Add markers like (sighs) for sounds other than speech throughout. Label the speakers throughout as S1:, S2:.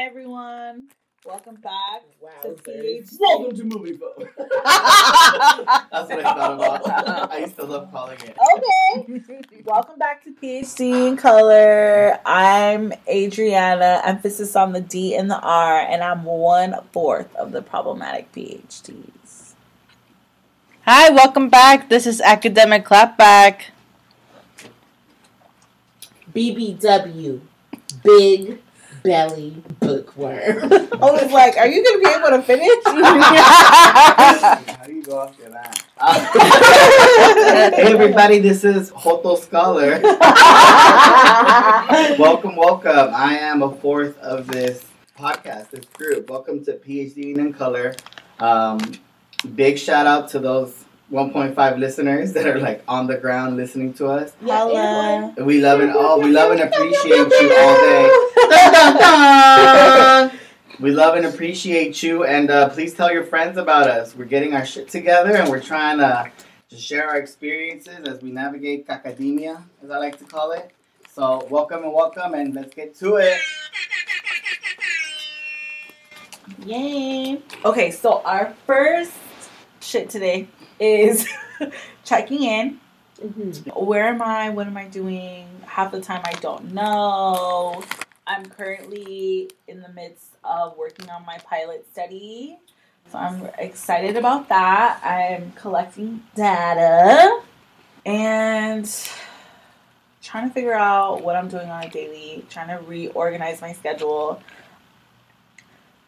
S1: Hi everyone. Welcome back
S2: Wow.
S1: to PhD.
S3: Welcome to Movie Phone. (laughs) That's what I thought about. I used to love calling it.
S1: Okay. Welcome back to PhD in Color. I'm Adriana, emphasis on the D and the R, and I'm one fourth of the problematic PhDs.
S4: Hi, welcome back. This is Academic Clapback.
S2: BBW. Big Belly Bookworm.
S1: I was like, are you going to be able to finish? (laughs)
S3: How do you go after that? hey (laughs) (laughs) everybody, this is Hoto Scholar. welcome, welcome. I am a fourth of this podcast, this group. Welcome to PhD in Color. Um, big shout out to those 1.5 listeners that are like on the ground listening to us.
S1: Hello.
S3: We love and all we love and appreciate you all day. (laughs) We love and appreciate you, and uh, please tell your friends about us. We're getting our shit together, and we're trying to to share our experiences as we navigate academia, as I like to call it. So, welcome and welcome, and let's get to it.
S1: Yay. Okay, so our first shit today is (laughs) checking in.
S2: Mhm.
S1: Where am I? What am I doing? Half the time I don't know. I'm currently in the midst of working on my pilot study. So I'm excited about that. I'm collecting data and trying to figure out what I'm doing on a daily, trying to reorganize my schedule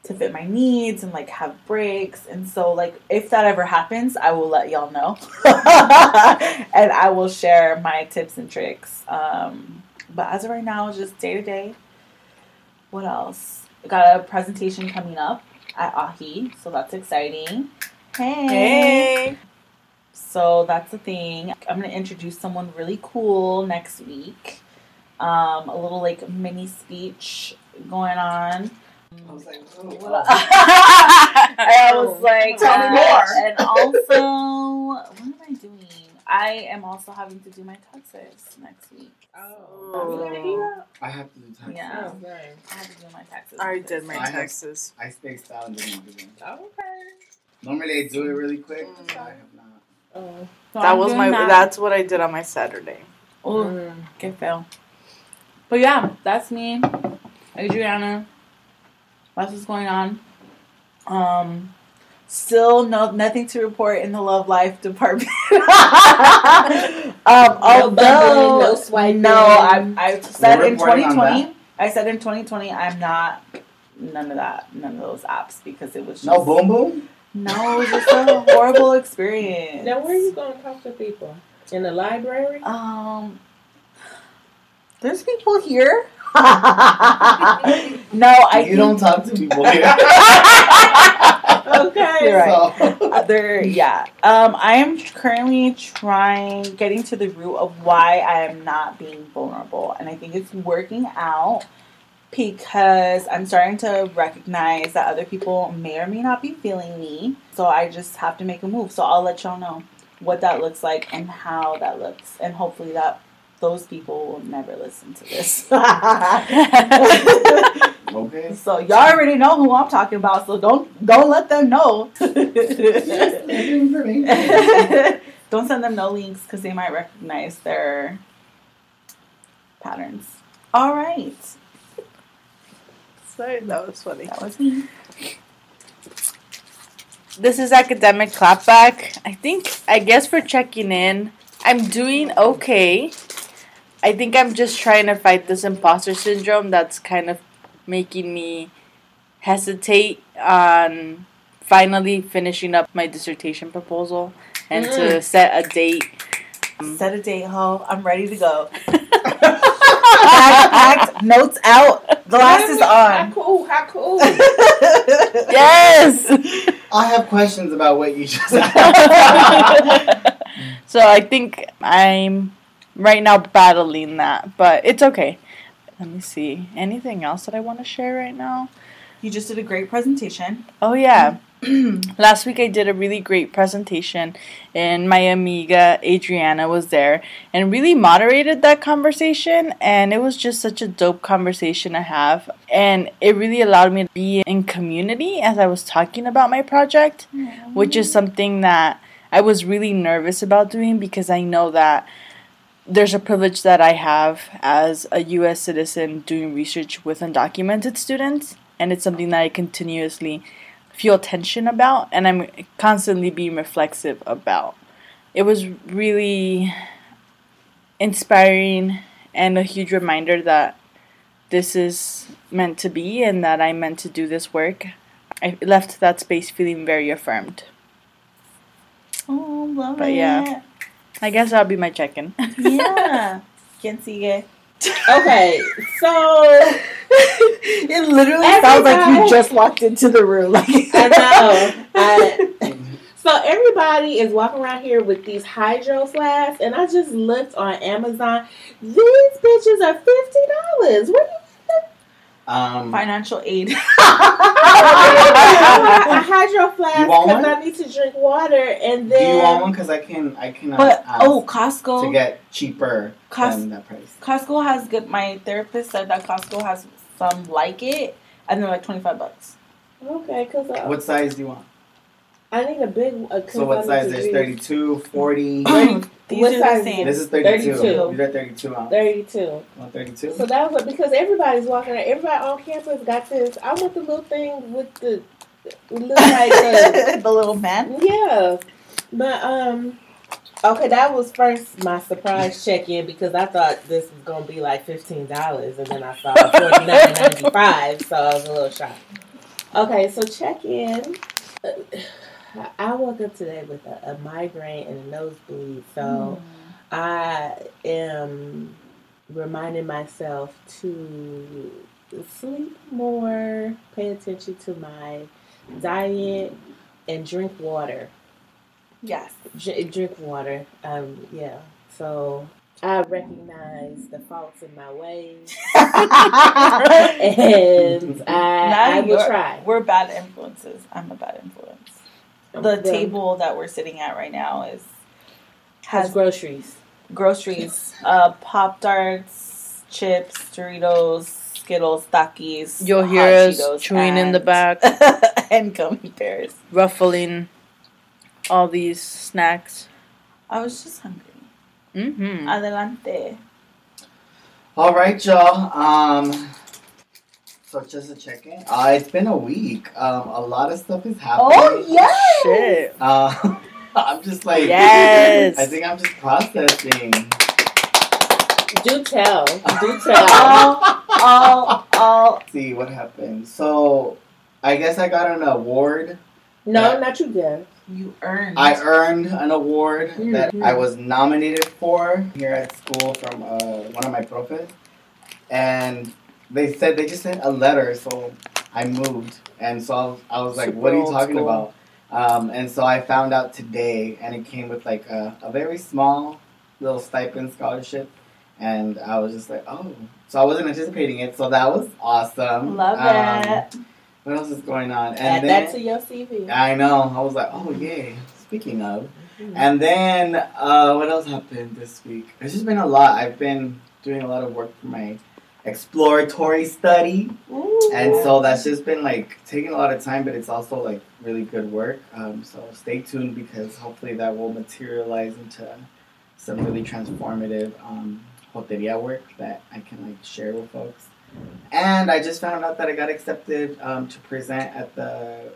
S1: to fit my needs and like have breaks. And so like if that ever happens, I will let y'all know. (laughs) and I will share my tips and tricks. Um, but as of right now, just day to day. What else? I got a presentation coming up at Ahi, so that's exciting. Hey.
S4: Hey.
S1: So that's the thing. I'm gonna introduce someone really cool next week. Um, a little like mini speech going on.
S3: I was like,
S1: Well, (laughs) I was like,
S3: Tell me more.
S1: And also, what am I doing? I am also having to do my taxes next week.
S2: Oh.
S3: I have to do time.
S1: Yeah.
S2: Oh, right.
S1: I have to do my taxes.
S4: I already did my
S3: I have-
S4: taxes.
S3: I spaced out and didn't do them.
S2: Okay.
S3: Normally I do it really quick.
S4: Mm.
S3: I have not.
S2: Oh.
S1: So
S4: that
S1: I'm
S4: was my.
S1: that.
S4: That's what I did on my Saturday.
S1: Oh,
S2: Mm.
S1: get fail. But yeah, that's me, Adriana. That's what's going on. Um, still no nothing to report in the love life department. (laughs) um, although
S2: bubbling, no swiping.
S1: no, I I said
S3: We're
S1: in 2020. I said in 2020 I'm not none of that, none of those apps because it was just
S3: No boom boom.
S1: no, it was just a horrible experience.
S2: Now, where are you going to talk to people? In the library?
S1: Um, there's people here. (laughs) (laughs) no, I
S3: you don't talk to people here. (laughs)
S2: Okay.
S1: You're right.
S3: So-
S1: Other, yeah. Um, I am currently trying, getting to the root of why I am not being vulnerable, and I think it's working out because I'm starting to recognize that other people may or may not be feeling me. So I just have to make a move. So I'll let y'all know what that looks like and how that looks, and hopefully that those people will never listen to this. (laughs) (laughs)
S3: okay. (laughs)
S1: So y'all already know who I'm talking about, so don't don't let them know. (laughs) (laughs) don't send them no links because they might recognize their patterns. All right,
S4: Sorry, that was funny.
S1: that was me.
S4: This is academic clapback. I think, I guess for checking in, I'm doing okay. I think I'm just trying to fight this imposter syndrome that's kind of making me hesitate on finally finishing up my dissertation proposal and to set a date.
S1: Set a date, ho. I'm ready to go. (laughs) act, act, notes out, glasses on.
S2: How
S1: on.
S2: cool. How cool. (laughs)
S4: yes!
S3: I have questions about what you just said. (laughs)
S4: so I think I'm right now battling that, but it's okay. Let me see. Anything else that I want to share right now?
S1: You just did a great presentation.
S4: Oh yeah. (clears throat) Last week I did a really great presentation and my amiga Adriana was there and really moderated that conversation and it was just such a dope conversation to have and it really allowed me to be in community as I was talking about my project which is something that I was really nervous about doing because I know that there's a privilege that I have as a US citizen doing research with undocumented students and it's something that I continuously feel tension about and I'm constantly being reflexive about. It was really inspiring and a huge reminder that this is meant to be and that I'm meant to do this work. I left that space feeling very affirmed.
S1: Oh, love
S4: But
S1: it.
S4: Yeah. I guess that'll be my check-in.
S1: Yeah. (laughs) ¿Quién sigue?
S2: Okay, so
S1: it literally
S2: Every
S1: sounds like you just walked into the room. (laughs) Like
S2: I know. (laughs) I, so everybody is walking around here with these hydro flasks, and I just looked on Amazon. These bitches are fifty dollars. What?
S3: Um,
S1: Financial aid.
S2: I (laughs) want (laughs) a hydro flask because? I need to drink water, and then.
S3: do you
S2: then
S3: want one? Because I can, I can. uh,
S1: but
S3: ask
S1: oh,
S3: to get cheaper
S1: Cos-
S3: than that price.
S1: Costco has good. My therapist said that Costco has some like it, and they're like twenty five bucks.
S2: okay, because
S3: What size do you want?
S2: I need a big. 'cause
S3: So what size?
S2: need to
S3: There's 32, 40. (clears throat)
S1: These
S2: What size is
S1: same.
S3: This is 32.
S2: 32.
S3: These are 32 ounce.
S2: Thirty-two.
S3: Want 32?
S2: So that was because everybody's walking around. Everybody on campus got this. I want the little thing with the look (laughs) like the
S1: the little man.
S2: Yeah, but um, okay, that was first my surprise check in because I thought this was gonna be like fifteen dollars, and then I saw forty nine ninety five, so I was a little shocked. Okay, so check in. I woke up today with a, a migraine and a nosebleed, so I am reminding myself to sleep more, pay attention to my diet, and drink water.
S1: Yes.
S2: Dr- drink water. Um, yeah. So I recognize the faults in my ways, (laughs) (laughs) and I, I will try.
S1: We're bad influences. I'm a bad influence. The
S2: Well,
S1: table that we're sitting at right now is
S2: has
S1: has
S2: groceries.
S1: groceries, uh, Pop Tarts, chips, Doritos, Skittles, Takis.
S4: You'll
S1: Hot
S4: hear us
S1: Cheetos,
S4: chewing in the back, (laughs)
S1: and gummy bears.
S4: ruffling all these snacks.
S1: I was just hungry.
S4: Mm-hmm.
S1: Adelante.
S3: All right, y'all. Um, so just a check in. Uh, it's been a week. Um, a lot of stuff is happening.
S1: Oh yes.
S4: Shit.
S3: Uh, (laughs) I'm just like,
S4: Yes.
S3: I think I'm just processing.
S2: Do tell. Do (laughs) tell.
S1: all, all, all.
S3: See what happened. So, I guess I got an award.
S2: no, not you, Jeff.
S1: You earned.
S3: I earned an award
S2: Mm,
S3: that
S2: mm.
S3: I was nominated for here at school from uh, one of my profs, and they said they just sent a letter, so I moved, and so I was, I was like,
S1: Super
S3: "What are you talking
S1: school.
S3: about?" Um, and so I found out today, and it came with like a, a very small little stipend scholarship, and I was just like, "Oh!" So I wasn't anticipating it, so that was awesome.
S1: Love
S3: Um,
S1: it.
S3: What else is going on?
S2: Add
S3: then,
S2: that to your CV.
S3: I know. I was like, oh yeah." Speaking of,
S2: Mhm.
S3: and then uh, what else happened this week? It's just been a lot. I've been doing a lot of work for my exploratory study,
S1: Ooh.
S3: and so that's just been like taking a lot of time, but it's also like really good work. Um, so stay tuned because hopefully that will materialize into some really transformative um, joteria work that I can like share with folks. And I just found out that I got accepted um, to present at the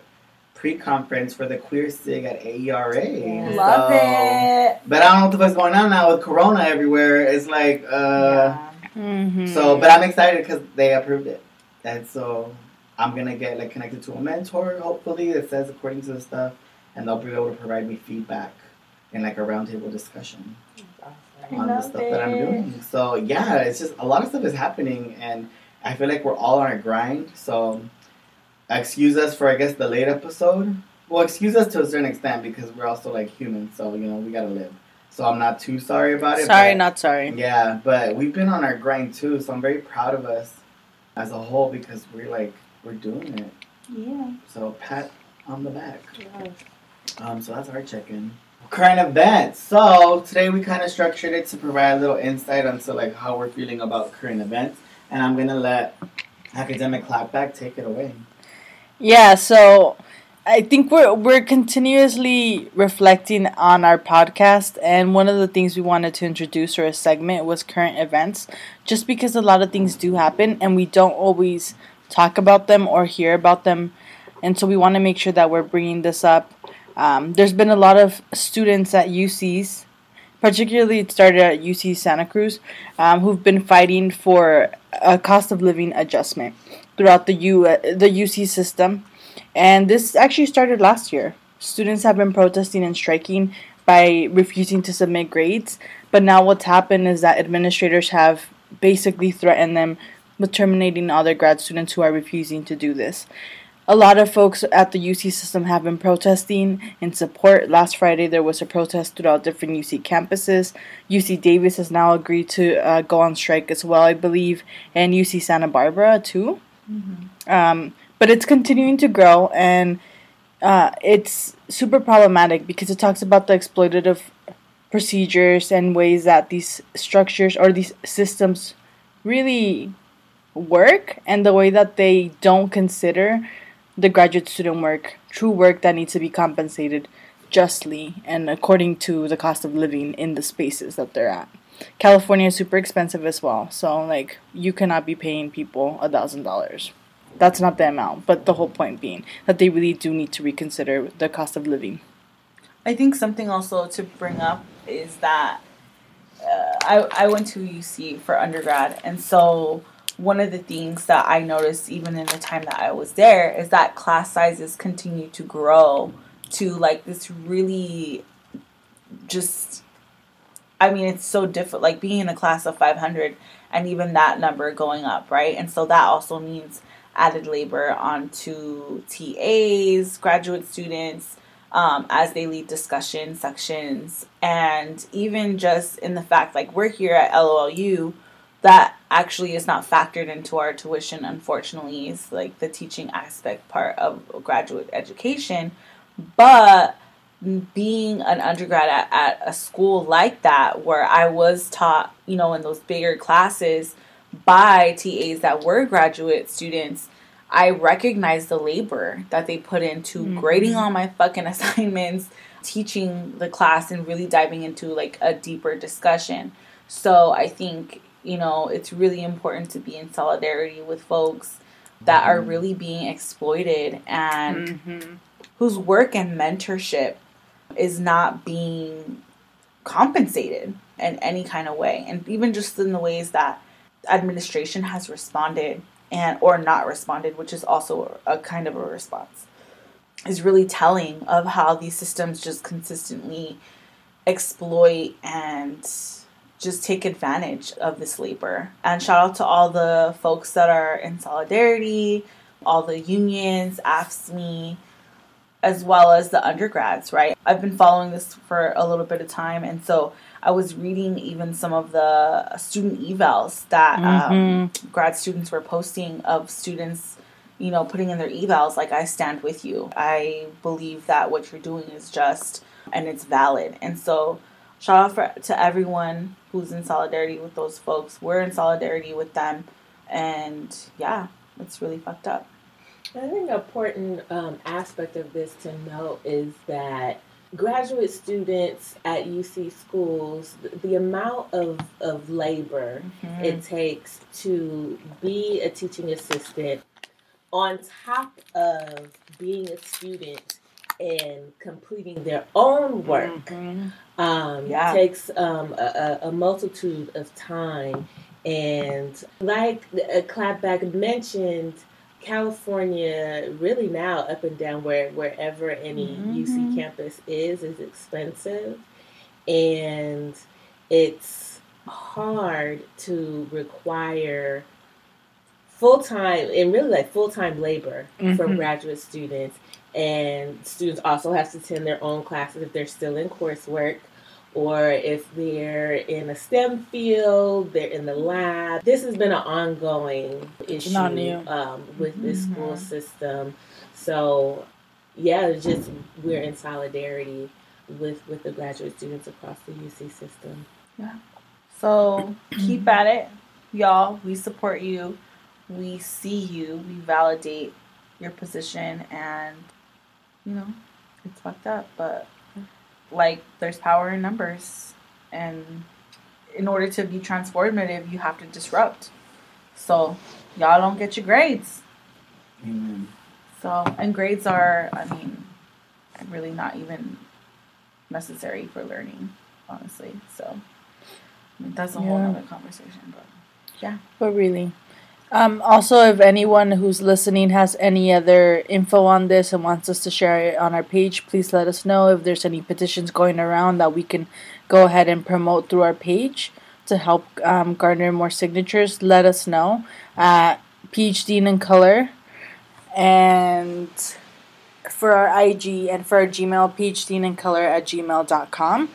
S3: pre-conference for the Queer Sig at AERA.
S1: Love
S3: So-
S1: it.
S3: But I don't know what the fuck's going on now with Corona everywhere. It's like, uh,
S4: Mm-hmm.
S3: so, but I'm excited because they approved it, and so I'm gonna get like connected to a mentor, hopefully that says according to the stuff, and they'll be able to provide me feedback in like a roundtable discussion
S1: I
S3: on the stuff that I'm doing. So yeah, it's just a lot of stuff is happening, and I feel like we're all on a grind. So excuse us for I guess the late episode. Well, excuse us to a certain extent because we're also like human, so you know we gotta live. So I'm not too sorry about it.
S4: Sorry,
S3: but-
S4: not sorry.
S3: yeah, but we've been on our grind too, so I'm very proud of us as a whole because we're like we're doing it.
S1: Yeah.
S3: So pat on the back. Um, so that's our check-in. Current events. So today we kind of structured it to provide a little insight onto like how we're feeling about current events, and I'm gonna let academic clapback take it away.
S4: Yeah, so I think we're we're continuously reflecting on our podcast and one of the things we wanted to introduce or a segment was current events just because a lot of things do happen and we don't always talk about them or hear about them and so we want to make sure that we're bringing this up. Um, there's been a lot of students at UCs, particularly it started at UC Santa Cruz, um, who've been fighting for a cost of living adjustment throughout the U the UC system, and this actually started last year. Students have been protesting and striking by refusing to submit grades, but now what's happened is that administrators have basically threatened them with terminating other grad students who are refusing to do this. A lot of folks at the UC system have been protesting in support. Last Friday, there was a protest throughout different UC campuses. UC Davis has now agreed to uh, go on strike as well, I believe, and UC Santa Barbara too. Um, but it's continuing to grow, and uh, it's super problematic because it talks about the exploitative procedures and ways that these structures or these systems really work, and the way that they don't consider the graduate student work true work that needs to be compensated justly and according to the cost of living in the spaces that they're at. California is super expensive as well, so like you cannot be paying people a thousand dollars. That's not the amount, but the whole point being that they really do need to reconsider the cost of living.
S1: I think something also to bring up is that uh, I I went to UC for undergrad, and so one of the things that I noticed even in the time that I was there is that class sizes continue to grow to like this really just I mean it's so different like being in a class of 500 and even that number going up, right? And so that also means added labor onto TAs, graduate students, um, as they lead discussion sections, and even just in the fact like we're here at LOLU, that actually is not factored into our tuition. Unfortunately, is like the teaching aspect part of graduate education, but being an undergrad at, at a school like that where I was taught, you know, in those bigger classes by TAs that were graduate students, I recognize the labor that they put into
S4: Mhm.
S1: grading all my fucking (laughs) assignments, teaching the class, and really diving into like a deeper discussion. So I think, you know, it's really important to be in solidarity with folks that are really being exploited and
S4: Mm-hmm.
S1: whose work and mentorship is not being compensated in any kind of way and even just in the ways that administration has responded and or not responded which is also a kind of a response is really telling of how these systems just consistently exploit and just take advantage of this labor. And shout out to all the folks that are in solidarity all the unions AFSCME as well as the undergrads, right? I've been following this for a little bit of time, and so I was reading even some of the student evals that um, grad students were posting of students, you know, putting in their evals like, I stand with you. I believe that what you're doing is just and it's valid. And so, shout out for, to everyone who's in solidarity with those folks. We're in solidarity with them, and yeah, it's really fucked up.
S2: I think an important um, aspect of this to note is that graduate students at UC schools, the, the amount of, of labor it takes to be a teaching assistant on top of being a student and completing their own work
S4: Mhm.
S2: um,
S1: Yeah.
S2: takes um, a, a a multitude of time. And like uh, Clapback mentioned, California really now up and down where wherever any UC
S1: Mhm.
S2: campus is is expensive, and it's hard to require full time and really like full time labor from
S4: Mhm.
S2: graduate students and students also have to attend their own classes if they're still in coursework or if they're in a STEM field, they're in the lab. This has been an ongoing issue
S4: Not new.
S2: Um, with this
S1: Mhm.
S2: school system. So, yeah, it's just we're in solidarity with with the graduate students across the UC system. Yeah.
S1: So keep at it, y'all. We support you. We see you. We validate your position, and you know it's fucked up, but like there's power in numbers, and in order to be transformative, you have to disrupt. So y'all don't get your grades.
S3: Amen.
S1: So and grades are, I mean, really not even necessary for learning, honestly. So I mean, that's a whole
S4: Yeah.
S1: other conversation, but.
S4: Yeah but really. Um, also, if anyone who's listening has any other info on this and wants us to share it on our page, please let us know. If there's any petitions going around that we can go ahead and promote through our page to help um, garner more signatures, let us know at PhD in Color. And for our IG and for our Gmail, PhD in Color at gmail.com.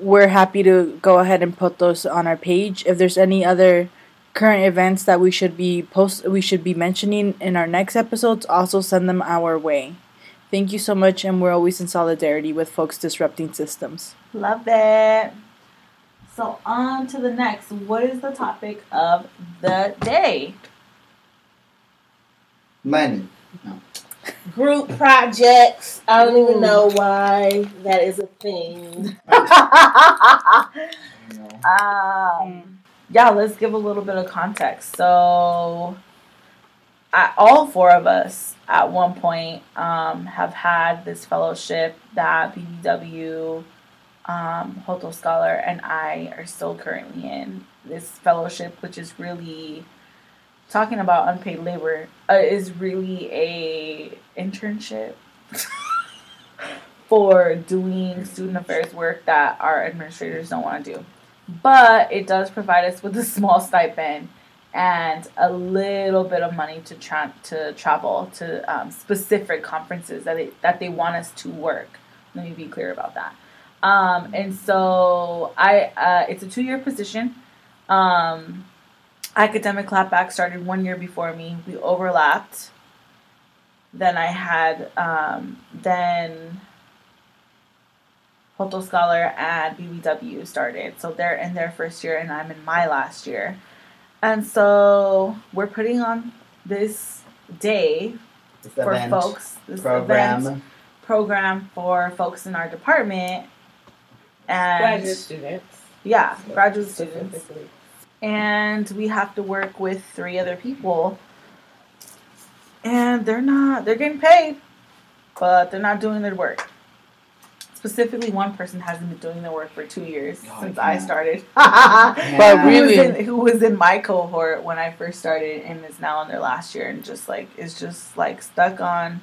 S4: We're happy to go ahead and put those on our page. If there's any other current events that we should be post we should be mentioning in our next episodes also send them our way thank you so much and we're always in solidarity with folks disrupting systems
S1: Love it. So on to the next. What is the topic of the day?
S3: Money.
S2: Group projects. I don't even know why that is a thing.
S3: You know. (laughs)
S1: Um, yeah, let's give a little bit of context. So, I, all four of us at one point um, have had this fellowship that BBW, um, Scholar, and I are still currently in. This fellowship, which is really talking about unpaid labor, uh, is really a internship (laughs) for doing student affairs work that our administrators don't want to do but it does provide us with a small stipend and a little bit of money to tra- to travel to um, specific conferences that they, that they want us to work. Let me be clear about that. Um, and so I uh, it's a two year position. Um, academic clapback started one year before me. We overlapped. Then I had um, then Hoto Scholar and BBW started. So they're in their first year and I'm in my last year. And so we're putting on this day
S3: This
S1: for
S3: event,
S1: folks, this
S3: program.
S1: event program for folks in our department. And
S2: Graduate students.
S1: yeah, graduate students. And we have to work with three other people. And they're not they're getting paid, but they're not doing their work. Specifically, one person hasn't been doing the work for two years
S3: Oh,
S1: since
S3: yeah.
S1: I started. (laughs)
S4: But
S1: who,
S4: really-
S1: was in, who was in my cohort when I first started and is now in their last year and just like is just like stuck on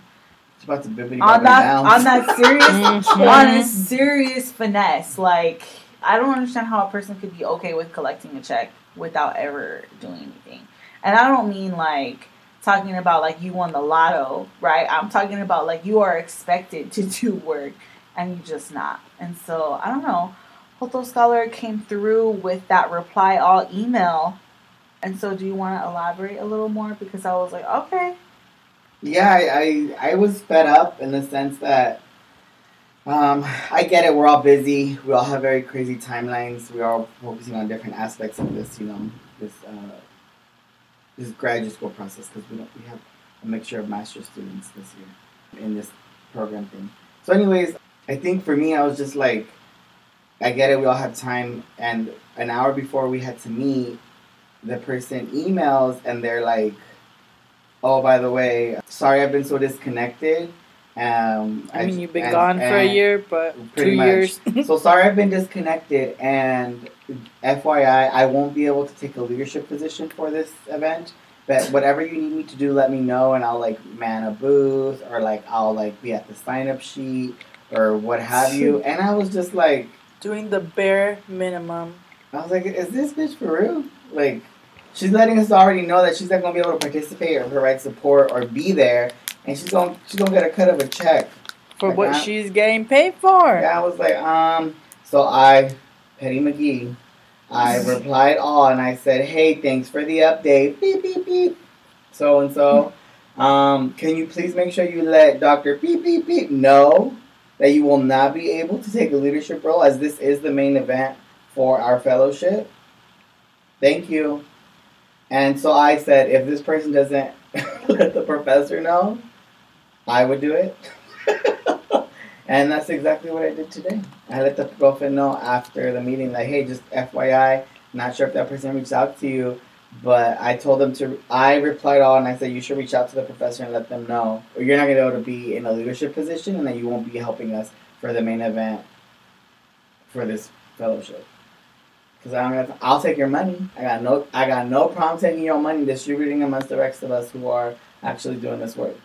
S3: It's about to bibbity
S1: on that
S3: bounce.
S1: on that serious (laughs)
S4: Mhm.
S1: on a serious finesse. Like I don't understand how a person could be okay with collecting a check without ever doing anything. And I don't mean like talking about like you won the lotto, right? I'm talking about like you are expected to do work and you just not. And so I don't know. Hoto Scholar came through with that reply all email. And so do you want to elaborate a little more? Because I was like, okay.
S3: Yeah, I, I I was fed up in the sense that um, I get it. We're all busy. We all have very crazy timelines. We are all focusing on different aspects of this, you know, this uh, this graduate school process because we we have a mixture of master's students this year in this program thing. So, anyways, I think for me, I was just like, I get it. We all have time, and an hour before we had to meet, the person emails and they're like oh by the way sorry i've been so disconnected um
S4: i mean you've been
S3: and-
S4: gone for a year but two
S3: much.
S4: years (laughs) (laughs)
S3: so sorry i've been disconnected and fyi i won't be able to take a leadership position for this event but whatever you need me to do let me know and i'll like man a booth or like i'll like be at the sign up sheet or what have you and i was just like
S4: doing the bare minimum
S3: I was like, is this bitch for real? Like, she's letting us already know that she's not gonna be able to participate or provide support or be there, and she's gonna she's gonna get a cut of a check.
S4: for
S3: Like,
S4: what
S3: I-
S4: she's getting paid for
S3: Yeah, I was like, um. So I, Petty McGee, I (laughs) replied all and I said, hey, thanks for the update. Beep, beep, beep. So and so. Um, can you please make sure you let Dr. Beep, beep, beep know that you will not be able to take a leadership role as this is the main event for our fellowship? Thank you. And so I said, if this person doesn't (laughs) let the professor know, I would do it. (laughs) and that's exactly what I did today. I let the girlfriend know after the meeting, like, hey, just FYI, not sure if that person reached out to you, but I told them to. I replied all, and I said you should reach out to the professor and let them know, or you're not gonna be able to be in a leadership position, and then you won't be helping us for the main event for this fellowship. Because I'm gonna, I'll take your money. I got no, I got no problem taking your money, distributing amongst the rest of us who are actually doing this work.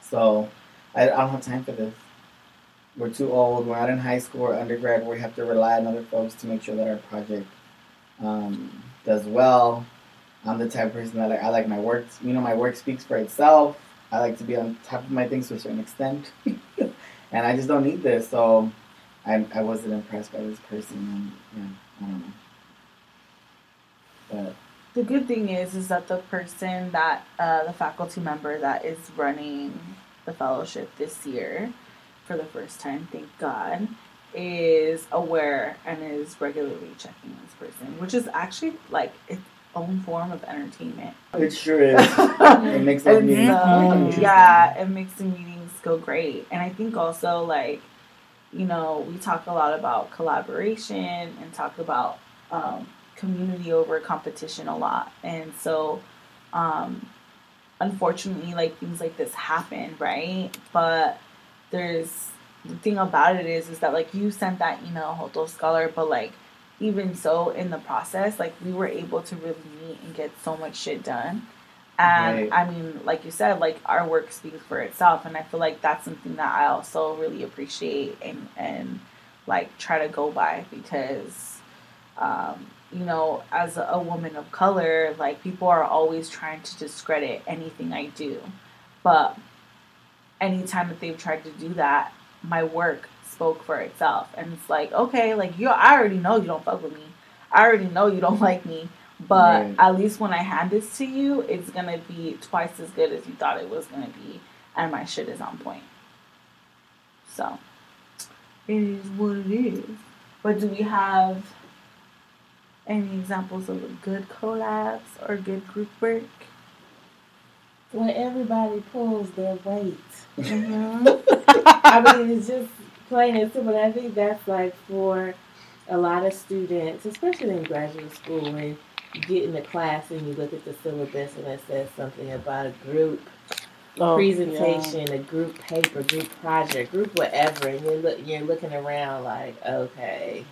S3: So, I, I don't have time for this. We're too old. We're not in high school or undergrad. We have to rely on other folks to make sure that our project um, does well. I'm the type of person that like, I like my work. You know, my work speaks for itself. I like to be on top of my things to a certain extent, (laughs) and I just don't need this. So, I I wasn't impressed by this person. And, yeah, I don't know. But
S1: The good thing is, is that the person that uh, the faculty member that is running the fellowship this year, for the first time, thank God, is aware and is regularly checking this person, which is actually like its own form of entertainment.
S3: it sure is. (laughs) it makes those
S1: And
S3: meetings
S1: so, yeah, it makes the meetings go great. And I think also like, you know, we talk a lot about collaboration and talk about um, community over competition a lot. And so, um, unfortunately, like things like this happen, right? But there's the thing about it is, is that like you sent that email, Hoto Scholar, but like even so, in the process, like we were able to really meet and get so much shit done. And
S3: Right.
S1: I mean, like you said, like our work speaks for itself, and I feel like that's something that I also really appreciate and and like try to go by because, um, you know, as a, a woman of color, like people are always trying to discredit anything I do, but anytime that they've tried to do that, my work spoke for itself, and it's like, okay, like you, I already know you don't fuck with me, I already know you don't (laughs) like me, but
S3: Right.
S1: at least when I hand this to you, it's gonna be twice as good as you thought it was gonna be, and my shit is on point. So it is what it is. But do we have any examples of good collabs or good group work?
S2: When everybody pulls their weight.
S1: Mm-hmm. (laughs)
S2: I mean, it's just plain and simple. And I think that's like for a lot of students, especially in graduate school, when you get in the class and you look at the syllabus and it says something about a group
S4: Oh,
S2: presentation, a group paper, group project, group whatever, and you're look, you're looking around like, okay.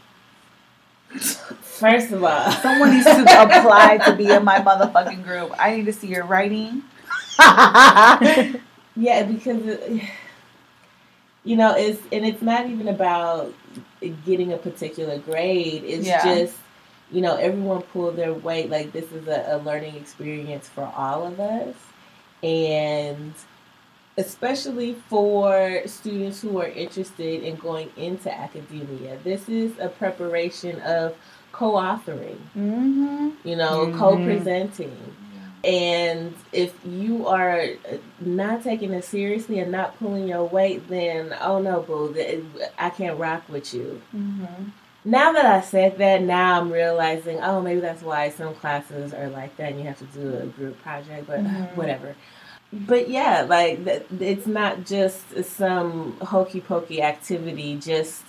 S2: First of all,
S1: Someone needs to (laughs) apply to be in my motherfucking group. I need to see your writing. (laughs)
S2: Yeah, because it, (sighs) you know it's and it's not even about getting a particular grade. It's
S1: Yeah.
S2: just you know everyone pulled their weight. Like this is a, a learning experience for all of us, and especially for students who are interested in going into academia. This is a preparation of co-authoring.
S1: Mm-hmm.
S2: You know,
S4: Mhm.
S2: co-presenting. And if you are not taking it seriously and not pulling your weight, then oh no, boo, I can't rock with you.
S1: Mm-hmm.
S2: Now that I said that, now I'm realizing, oh, maybe that's why some classes are like that, and you have to do a group project, but
S1: Mhm.
S2: whatever. But yeah, like it's not just some hokey pokey activity just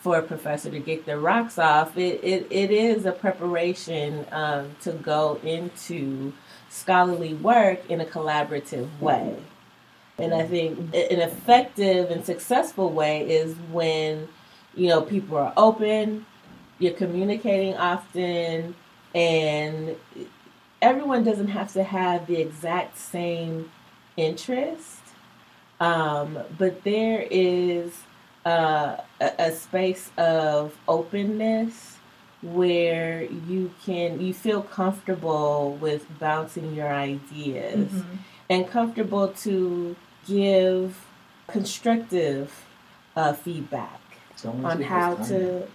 S2: for a professor to get their rocks off. It it, it is a preparation um, to go into scholarly work in a collaborative way. And I think an effective and successful way is when you know people are open, you're communicating often, and everyone doesn't have to have the exact same interest, um, but there is uh, a, a space of openness where you can you feel comfortable with bouncing your ideas
S1: Mm-hmm.
S2: and comfortable to give constructive uh, feedback
S3: Don't
S2: on how to.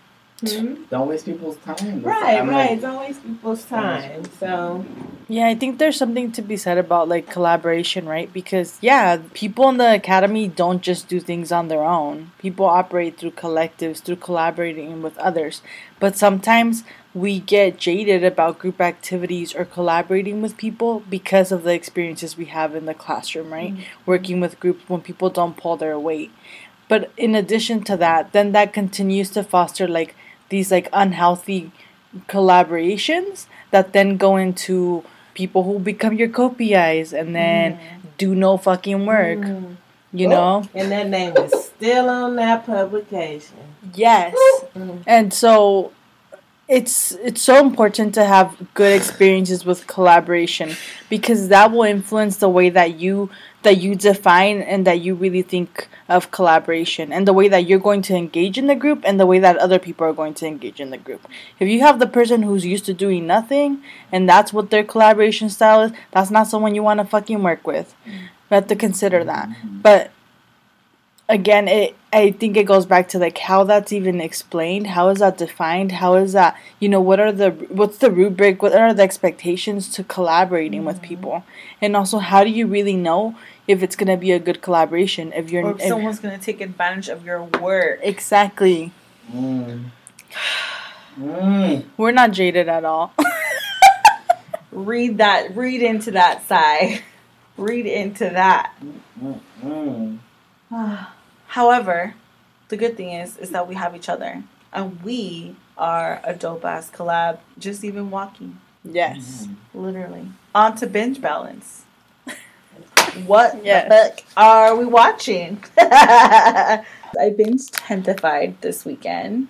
S2: Hmm?
S3: Don't waste people's time.
S2: Right,
S3: I'm
S2: right.
S3: like,
S2: Don't waste people's time. So
S4: Yeah, I think there's something to be said about like collaboration, right? Because yeah, people in the academy don't just do things on their own. People operate through collectives, through collaborating with others. But sometimes we get jaded about group activities or collaborating with people because of the experiences we have in the classroom, right? Working with groups when people don't pull their weight. But in addition to that, then that continues to foster like these like unhealthy collaborations that then go into people who become your copies and then do no fucking work.
S2: Mm.
S4: You
S2: Oh,
S4: know?
S2: and that name is still on that publication.
S4: Yes.
S2: Mm.
S4: And so it's it's so important to have good experiences with collaboration because that will influence the way that you that you define and that you really think of collaboration and the way that you're going to engage in the group and the way that other people are going to engage in the group. If you have the person who's used to doing nothing and that's what their collaboration style is, that's not someone you want to fucking work with. You have to consider that. But again it i think it goes back to like how that's even explained how is that defined how is that you know what are the what's the rubric what are the expectations to collaborating with people and also how do you really know if it's going to be a good collaboration if you're
S1: Or if
S4: if-
S1: someone's gonna take advantage of your work.
S4: exactly
S3: Mm. Mm. (sighs)
S4: we're not jaded at all (laughs)
S1: Read that. Read into that side. (laughs) Read into that.
S3: Mm. (sighs) Mm.
S1: However, the good thing is, is that we have each other, and we are a dope ass collab. Just even walking,
S4: yes
S1: literally. On to binge balance. (laughs) What
S4: Yes.
S1: the fuck are we watching? (laughs) I binged Gentefied this weekend.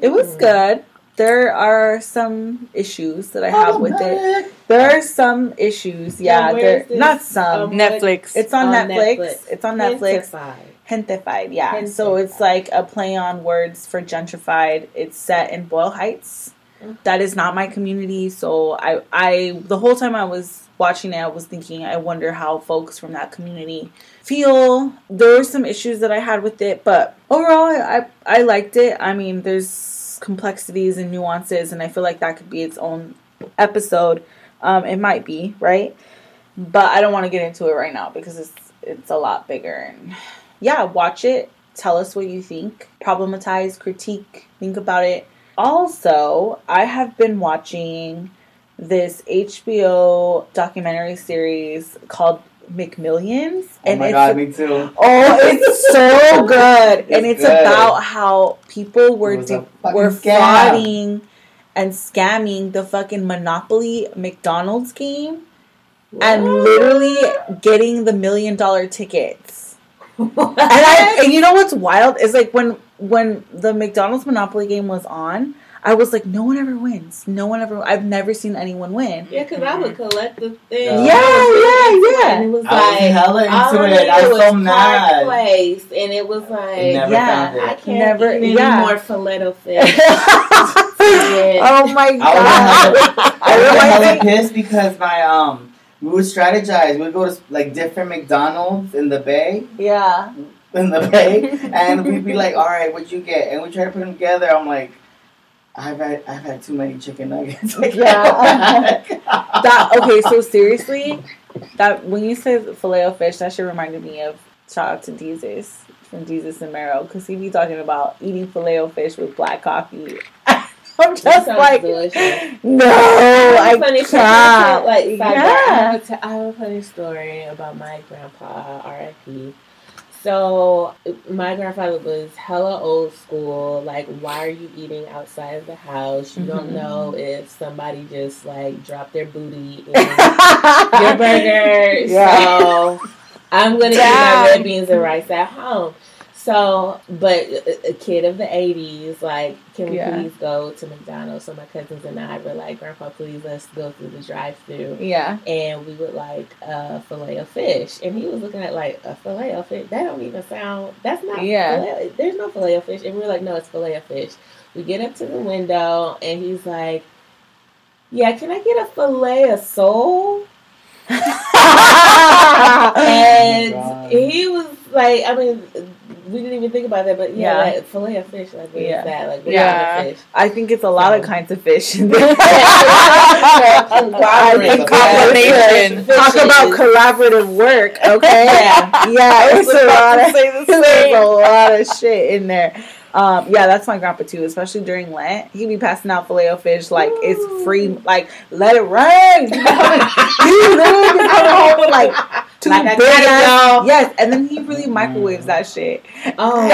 S1: It was good. There are some issues that I have with it. There are some issues, yeah.
S2: where
S1: There,
S2: is
S1: not some.
S2: Um,
S4: netflix
S1: it's on,
S2: on
S1: Netflix.
S2: Netflix.
S1: It's on Netflix. Gentefied. Yeah. So it's like a play on words for gentrified. It's set in Boyle Heights.
S2: Mhm.
S1: That is not my community, so I, I, the whole time I was watching it, I was thinking, I wonder how folks from that community feel. There were some issues that I had with it, but overall, I, I liked it. I mean, there's complexities and nuances, and I feel like that could be its own episode. Um, it might be right, but I don't want to get into it right now because it's it's a lot bigger and yeah, watch it. Tell us what you think. Problematize, critique, think about it. Also, I have been watching this HBO documentary series called McMillions.
S3: Oh my
S1: it's
S3: god, me too.
S1: Oh, it's (laughs) so good. and
S3: It's
S1: it's
S3: good.
S1: about how people were
S3: It was a
S1: de- were frauding and scamming the fucking Monopoly McDonald's game and literally getting the million dollar tickets. (laughs) And I and you know what's wild is like when when the McDonald's Monopoly game was on, I was like, no one ever wins. No one ever. I've never seen anyone win.
S2: Yeah, because I would collect the thing.
S3: Yeah,
S1: yeah, yeah.
S2: And it was
S3: I was
S2: like,
S3: hella
S2: all
S3: into
S2: I
S3: it. I was so
S2: Park
S3: mad.
S2: Place, and it was like,
S3: Never
S1: yeah,
S3: found
S2: I can't
S1: Never-
S2: eat any
S1: yeah.
S2: more filet fish. (laughs)
S1: oh my
S3: I was
S1: god!
S3: hella, I
S1: I
S3: was
S1: realized (laughs)
S3: hella pissed because my um we would strategize. We'd go to like different McDonald's in the Bay,
S1: yeah.
S3: in the Bay, (laughs) and we'd be like, "All right, what'd you get?" And we try to put them together. I'm like, "I've had I've had too many chicken nuggets." (laughs)
S1: Yeah. (laughs) that okay so seriously that when you said filet o fish that should reminded me of shout out to jesus from jesus and marrow because he be talking about eating filet o fish with black coffee i'm just like
S2: delicious.
S1: no
S2: I funny
S1: can't
S2: Like, sidebar, I, have a t- I have a funny story about my grandpa, R.I.P. So my grandfather was hella old school. Like, why are you eating outside of the house? You don't
S1: Mhm.
S2: know if somebody just like dropped their booty (laughs) in your burger.
S1: Yeah.
S2: So I'm gonna eat my red beans and rice at home. So, but a, a kid of the '80s, like, can we
S1: Yeah.
S2: please go to McDonald's? So my cousins and I were like, Grandpa, please let's go through the drive-through,
S1: yeah
S2: and we would like a fillet of fish. And he was looking at like a fillet of fish. That don't even sound. That's not.
S1: Yeah.
S2: Filet, there's no fillet of fish. And we are like, no, it's fillet of fish. We get up to the window, and he's like, yeah, can I get a fillet of soul? (laughs) (laughs)
S3: Oh
S2: and
S3: God.
S2: he was like, I mean, we didn't even think about that, but yeah,
S1: Yeah.
S2: like fillet of fish, like what is
S1: Yeah.
S2: that? Like what
S4: Yeah.
S2: kind of fish?
S1: I think it's a lot of kinds of fish. (laughs)
S2: Conglomerate.
S4: Combination.
S1: Talk about collaborative work, (laughs) okay?
S2: Yeah.
S1: yeah, it's a lot of
S4: say the (laughs)
S1: there's a lot of shit in there. Um, yeah, that's my grandpa too, especially during Lent. He'd be passing out filet of fish like it's free, like let it rain. he literally be coming home with like two
S2: Like I got it, y'all.
S1: yes, and then he really mm. microwaves that shit. (laughs)
S2: Oh.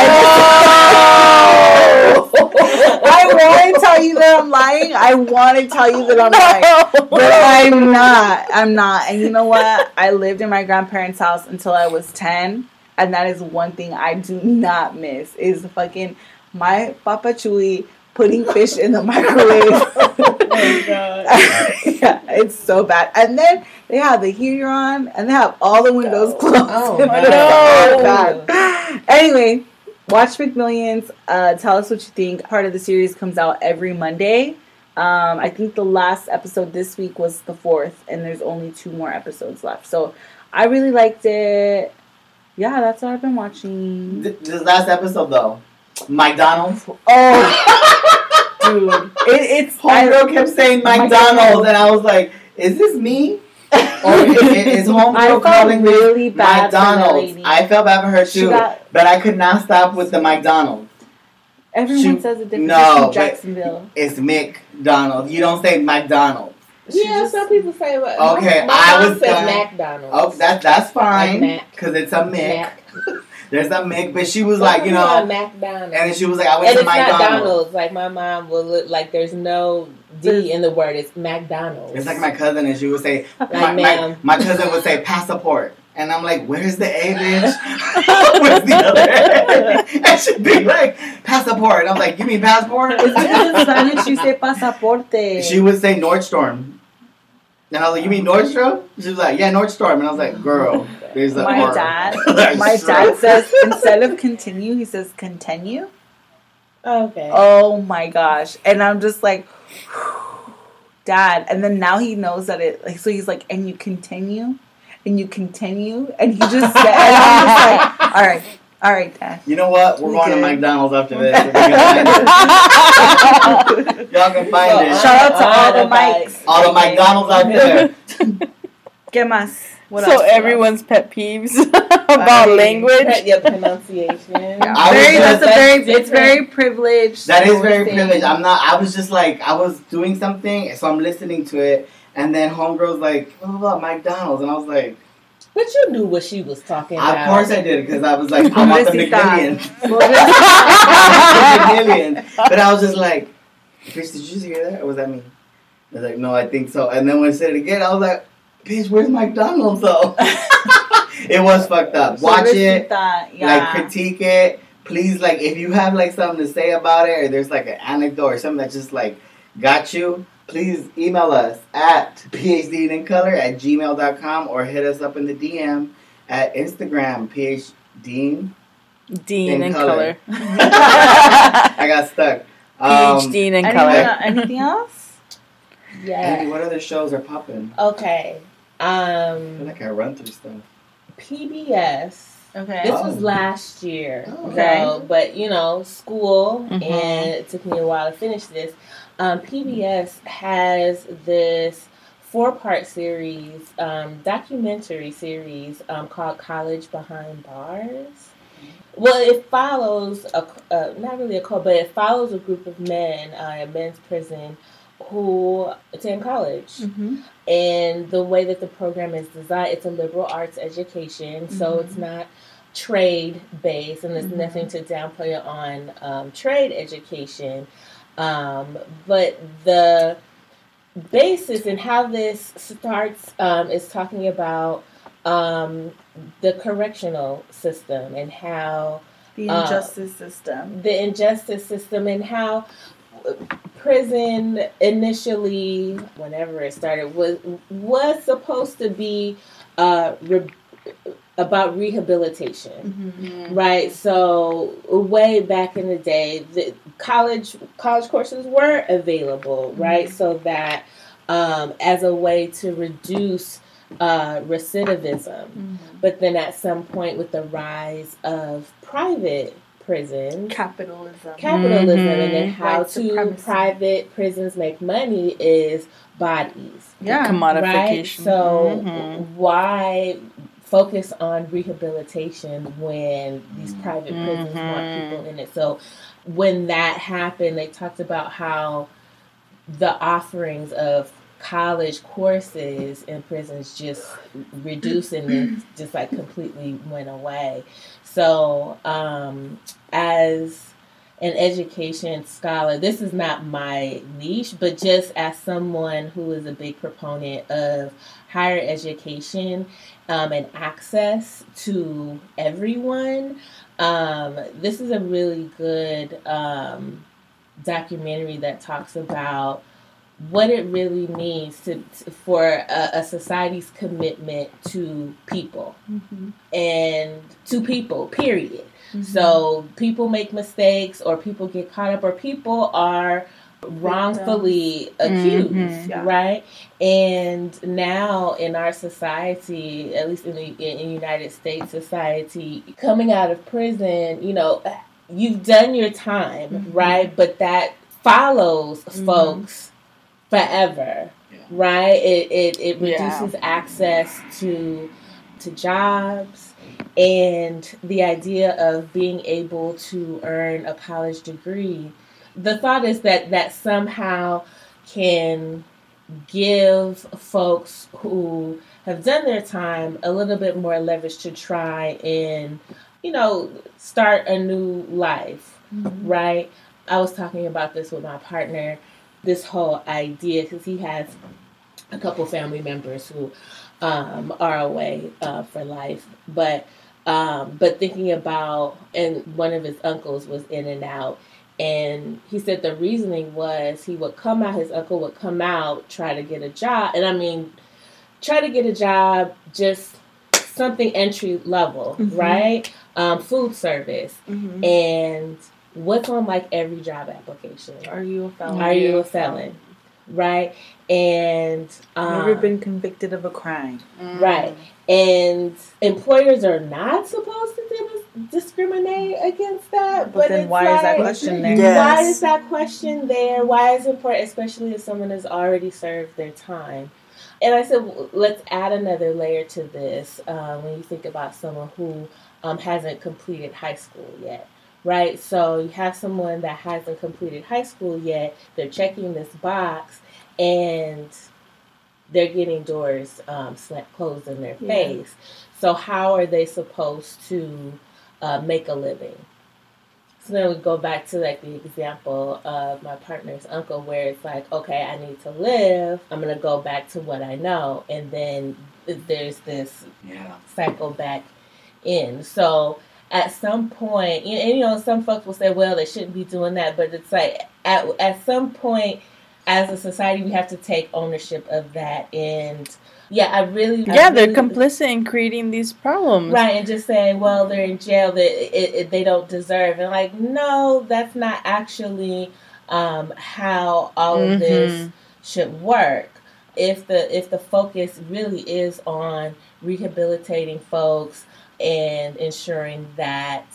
S1: I want to tell you that I'm lying. I want to tell you that I'm lying. But I'm not. I'm not. And you know what? I lived in my grandparents' house until I was 10. And that is one thing I do not miss is fucking my Papa Chewy putting fish in the microwave. (laughs)
S2: Oh, my God. (laughs)
S1: yeah, it's so bad. And then they have the heater on and they have all the windows
S2: No.
S1: closed.
S2: Oh,
S1: It's
S2: no.
S1: so bad. Anyway, watch McMillions. Uh, tell us what you think. Part of the series comes out every Monday. Um, I think the last episode this week was the fourth, and there's only two more episodes left. So I really liked it. Yeah, that's what I've been watching.
S3: Th- This last episode though, McDonald's.
S1: Oh, (laughs) dude, it, it's
S3: Homegirl kept saying McDonald's, and I was like, "Is this me?" Or is, is
S1: I
S3: Homegirl calling me
S1: really bad for that
S3: McDonald's? I felt bad for her too,
S1: got-
S3: but I could not stop with the McDonald's.
S1: Everyone
S3: She-
S1: says it different.
S3: no,
S1: No,
S3: but-
S1: Jacksonville.
S3: It's McDonald's. You don't say McDonald's.
S2: Yeah, some people say what.
S3: Okay,
S2: my, my
S3: I
S2: mom
S3: was
S2: says
S3: done.
S2: McDonald's.
S3: Oh, that that's fine,
S2: Mac.
S3: because it's a Mick.
S2: Mac. (laughs)
S3: There's a Mick, but she was like, you know,
S2: McDonald's.
S3: and then she was like, I went
S2: and
S3: to
S2: it's not
S3: McDonald's.
S2: Donald's. Like my mom will look like there's no D in the word. It's McDonald's.
S3: It's like my cousin, and she would say,
S2: Like,
S3: my, my,
S2: ma'am.
S3: my cousin would say passport. And I'm like, where's the A, bitch? (laughs) where's the other A? And she'd be like, passport. And I'm like, you mean passport?
S1: It's because in Spanish you say pasaporte.
S3: she would say Nordstrom. And I was like, you mean oh, Nordstrom? She was like, yeah, Nordstrom. And I was like, girl, there's a
S1: my
S3: R.
S1: dad, (laughs) my dad (laughs) says instead of continue, he says continue.
S2: Okay.
S1: Oh my gosh! And I'm just like, (sighs) dad. And then now he knows that it. Like, so he's like, and you continue, and you continue, and he just said, and I'm just like, all right, all right, dad.
S3: You know what? We're
S1: We
S3: going to. McDonald's after this. If we can find it. (laughs) Y'all can find it.
S1: Shout out to all the mics.
S3: All the McDonald's out there. (laughs)
S1: ¿Qué más? What
S4: so
S1: else? What
S4: everyone's pet peeves (laughs) about
S1: Right.
S4: language.
S2: Your pronunciation. (laughs)
S1: else? Very,
S3: just-
S1: that's a very,
S2: that's
S1: it's very privileged.
S3: That is very
S2: was
S3: privileged. I'm not. I was just like, I was doing something, so I'm listening to it, and then homegirl's like, oh, "What about McDonald's?" And I was like,
S2: But you knew what she was talking about.
S3: "Of course I did," because I was like, (laughs) "I want the
S1: Pobrecita.
S3: McMillions." McMillions. But I was just like, "Bitch, did you just hear that? Or was that me?" I was like, "No, I think so." And then when I said it again, I was like, "Bitch, where's McDonald's though?" (laughs) it was fucked up. Watch it.
S1: Pobrecita, Yeah.
S3: like critique it. Please, like if you have like something to say about it, or there's like an anecdote or something that just like got you, please email us at phd in color at gmail.com or hit us up in the DM at Instagram phd.
S4: Dean
S3: In
S4: in
S3: color.
S4: color. (laughs)
S3: I got stuck. Um,
S4: PhD in
S1: Anyone,
S4: color.
S1: anything else?
S3: Andy,
S2: Yeah.
S3: what other shows are popping?
S2: Okay.
S3: I feel
S2: Um,
S3: like I run through stuff.
S2: PBS.
S1: Okay.
S2: This
S3: Oh.
S2: was last year.
S3: Oh,
S1: okay.
S2: So, but you know, school,
S4: Mhm.
S2: and it took me a while to finish this. Um, PBS has this four-part series, um, documentary series um, called "College Behind Bars." Well, it follows a uh, not really a cult, but it follows a group of men, uh, a men's prison, who attend college
S1: Mm-hmm.
S2: and the way that the program is designed it's a liberal arts education so
S1: Mhm.
S2: it's not trade based and there's
S1: Mhm.
S2: nothing to downplay on um, trade education um, but the basis and how this starts um, is talking about um, the correctional system and how
S1: The
S2: Uh,
S1: injustice system.
S2: the injustice system and how prison initially whenever it started was was supposed to be uh, re- about rehabilitation.
S1: Mm-hmm.
S2: right? So way back in the day the college college courses were available right? So that um, as a way to reduce uh, recidivism. But then at some point, with the rise of private prisons,
S1: Capitalism.
S2: capitalism,
S4: Mhm.
S2: and then how
S1: White
S2: to private prisons make money is bodies.
S1: yeah.
S2: Right?
S4: Commodification.
S2: So
S4: Mhm.
S2: why focus on rehabilitation when these private prisons want
S4: Mhm.
S2: people in it? So when that happened, they talked about how the offerings of college courses in prisons just reduced and just like completely went away. So um, as an education scholar, this is not my niche, but just as someone who is a big proponent of higher education um, and access to everyone, um, this is a really good um, documentary that talks about what it really means to, to- for a, a society's commitment to people
S1: Mhm.
S2: and to people period
S1: Mhm.
S2: so people make mistakes or people get caught up or people are wrongfully accused
S4: Mhm.
S1: Yeah.
S2: right and now in our society at least in the in, united states society coming out of prison you know you've done your time
S1: Mhm.
S2: right but that follows
S1: Mhm.
S2: folks forever
S3: Yeah.
S2: right it, it, it
S4: Yeah.
S2: reduces access to to jobs and the idea of being able to earn a college degree the thought is that that somehow can give folks who have done their time a little bit more leverage to try and you know start a new life
S1: Mhm.
S2: right i was talking about this with my partner this whole idea because he has a couple family members who um, are away uh, for life but um, but thinking about and one of his uncles was in and out and he said the reasoning was he would come out his uncle would come out try to get a job and i mean try to get a job just something entry level
S1: Mhm.
S2: right um, food service
S1: Mhm.
S2: and what's on like every job application
S1: Are you a felon?
S2: are you a felon right and um,
S1: Never been convicted of a crime.
S4: Mm.
S2: Right. and employers are not supposed to dis- discriminate against that
S1: But, then
S2: it's
S1: why is that question there?
S4: Yes.
S2: why is that question there? Why is it important, especially if someone has already served their time? And I said, well, let's add another layer to this uh, when you think about someone who um, hasn't completed high school yet, right? So you have someone that hasn't completed high school yet, they're checking this box, and they're getting doors um, sla- closed in their
S1: Yeah.
S2: face. So, how are they supposed to uh, make a living? So then we go back to like the example of my partner's uncle, where it's like, okay, I need to live. I'm gonna go back to what I know, and then there's this
S3: Yeah.
S2: cycle back in. So at some point, and, and, you know, some folks will say, well, they shouldn't be doing that, but it's like at at some point, as a society, we have to take ownership of that. And yeah, I really, I
S4: Yeah, they're complicit in creating these problems.
S2: Right, and just saying, well, they're in jail, that it, they don't deserve. And like, no, that's not actually um, how all of this should work. If the if the focus really is on rehabilitating folks and ensuring that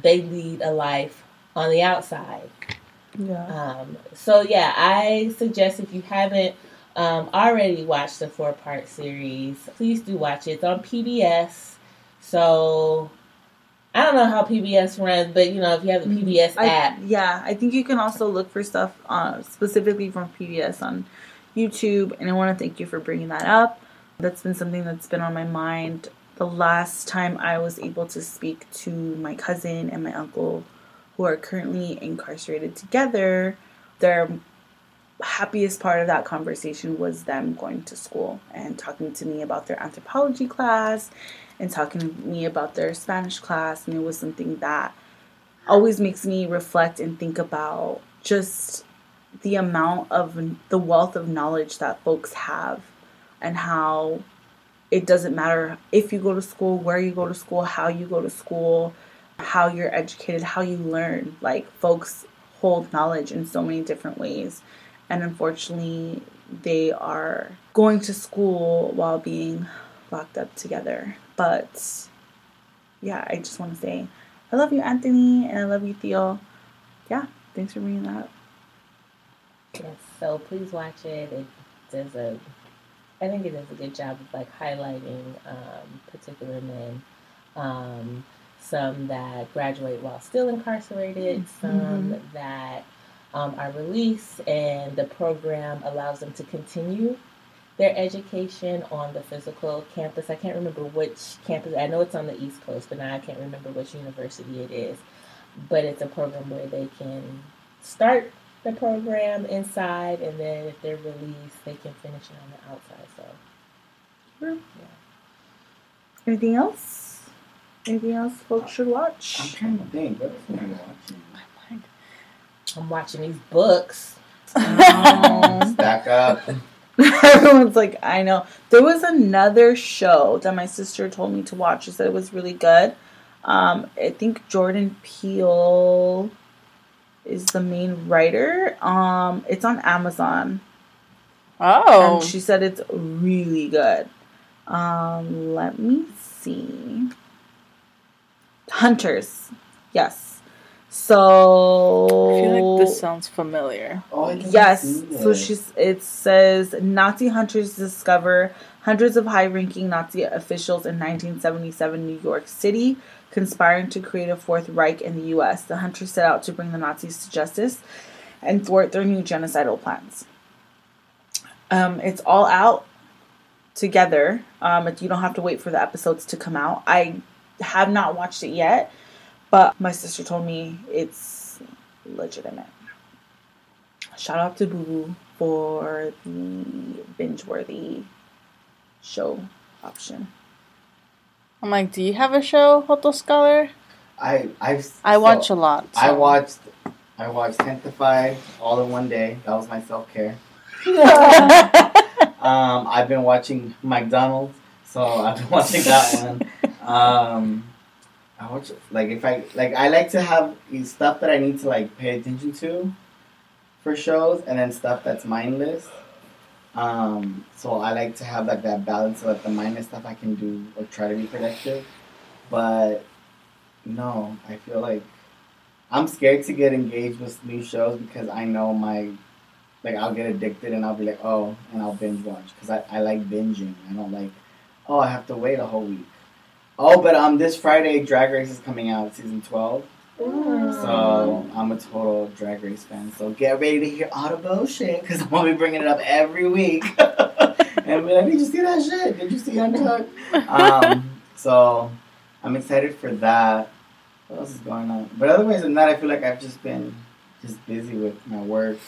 S2: they lead a life on the outside.
S1: Yeah.
S2: Um, so yeah, I suggest if you haven't um, already watched the four part series, please do watch it. It's on PBS. So I don't know how PBS runs, but you know if you have the
S1: Mhm.
S2: PBS
S1: I,
S2: app,
S1: yeah, I think you can also look for stuff uh, specifically from PBS on YouTube, and I want to thank you for bringing that up. That's been something that's been on my mind. The last time I was able to speak to my cousin and my uncle, who are currently incarcerated together, their happiest part of that conversation was them going to school and talking to me about their anthropology class and talking to me about their Spanish class, and it was something that always makes me reflect and think about just the amount of the wealth of knowledge that folks have and how it doesn't matter if you go to school, where you go to school, how you go to school, how you're educated, how you learn. Like folks hold knowledge in so many different ways. And unfortunately, they are going to school while being locked up together. But yeah, I just want to say I love you, Anthony, and I love you, Theo. Yeah, thanks for bringing that up.
S2: Yes, so please watch it. It does a, I think it does a good job of like highlighting um, particular men. Um, some that graduate while still incarcerated, some that um, are released, and the program allows them to continue their education on the physical campus. I can't remember which campus. I know it's on the East Coast, but now I can't remember which university it is. But it's a program where they can start the program inside, and then if they're released, they can finish it on the outside. So,
S1: Anything else? Anything else folks should watch?
S3: I'm
S1: watch?
S3: trying to think. What else am I watching?
S2: I'm watching these books.
S1: Um,
S3: Stack up. (laughs)
S1: Everyone's like, I know. There was another show that my sister told me to watch. She said it was really good. Um, I think Jordan Peele is the main writer. Um, it's on Amazon.
S4: Oh.
S1: And she said it's really good. Um, let me see. Hunters. Yes. So
S4: I feel like this sounds familiar.
S3: Oh, I think I've
S1: Yes. So she's. It says Nazi hunters discover hundreds of high-ranking Nazi officials in 1977 New York City, conspiring to create a Fourth Reich in the U.S. The hunters set out to bring the Nazis to justice and thwart their new genocidal plans. Um, it's all out together. Um, you don't have to wait for the episodes to come out. I have not watched it yet, but my sister told me it's legitimate. Shout out to Boo Boo for the binge worthy show option.
S4: I'm like, do you have a show, Hoto Scholar?
S3: I I've
S4: I
S3: so
S4: watch a lot.
S3: I watched I watched Gentefied all in one day. That was my self care. (laughs) Um, I've been watching McDonald's, so I've been watching that one. Um, I watch like if I like I like to have stuff that I need to like pay attention to for shows, and then stuff that's mindless. Um, so I like to have like that balance so that the mindless stuff I can do or try to be productive. But no, I feel like I'm scared to get engaged with new shows because I know my like I'll get addicted and I'll be like oh and I'll binge watch because I, I like binging. I don't like oh I have to wait a whole week. Oh, but um this Friday Drag Race is coming out season twelve. So I'm a total Drag Race fan. So get ready to hear Audible shit because I'm gonna be bringing it up every week. (laughs) and be like, did you see that shit? Did you see Untucked? um, so I'm excited for that. What else is going on? But otherwise than that, I feel like I've just been just busy with my work,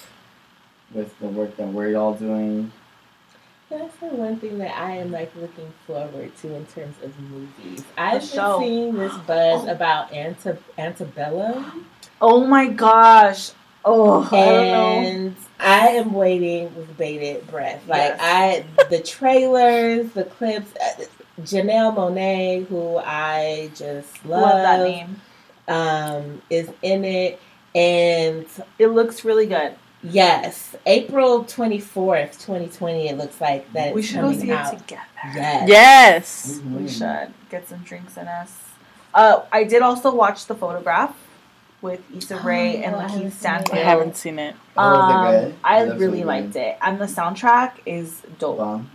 S3: with the work that we're all doing.
S2: That's the one thing that I am like looking forward to in terms of movies. I've been
S1: show.
S2: seeing this buzz about Ante- Antebellum,
S1: Oh my gosh. Oh, I don't know.
S2: and I am waiting with bated breath. Like
S1: Yes.
S2: I, the trailers, the clips. uh, Janelle Monáe, who I just love,
S1: Love that name.
S2: um, is in it, and
S1: It looks really good.
S2: Yes, April twenty fourth, twenty twenty. It looks like that
S1: we should go see
S2: out.
S1: it together.
S2: Yes.
S4: Yes.
S3: Mhm.
S1: We should get some drinks in us. Uh, I did also watch the photograph with Issa Rae
S2: Oh,
S1: and
S2: I haven't
S1: Lakeith
S2: seen it.
S4: I haven't seen it.
S3: Oh, it
S1: Um,
S3: good?
S1: I
S3: That's
S1: really
S3: good.
S1: liked it, and the soundtrack is dope.
S3: Bomb.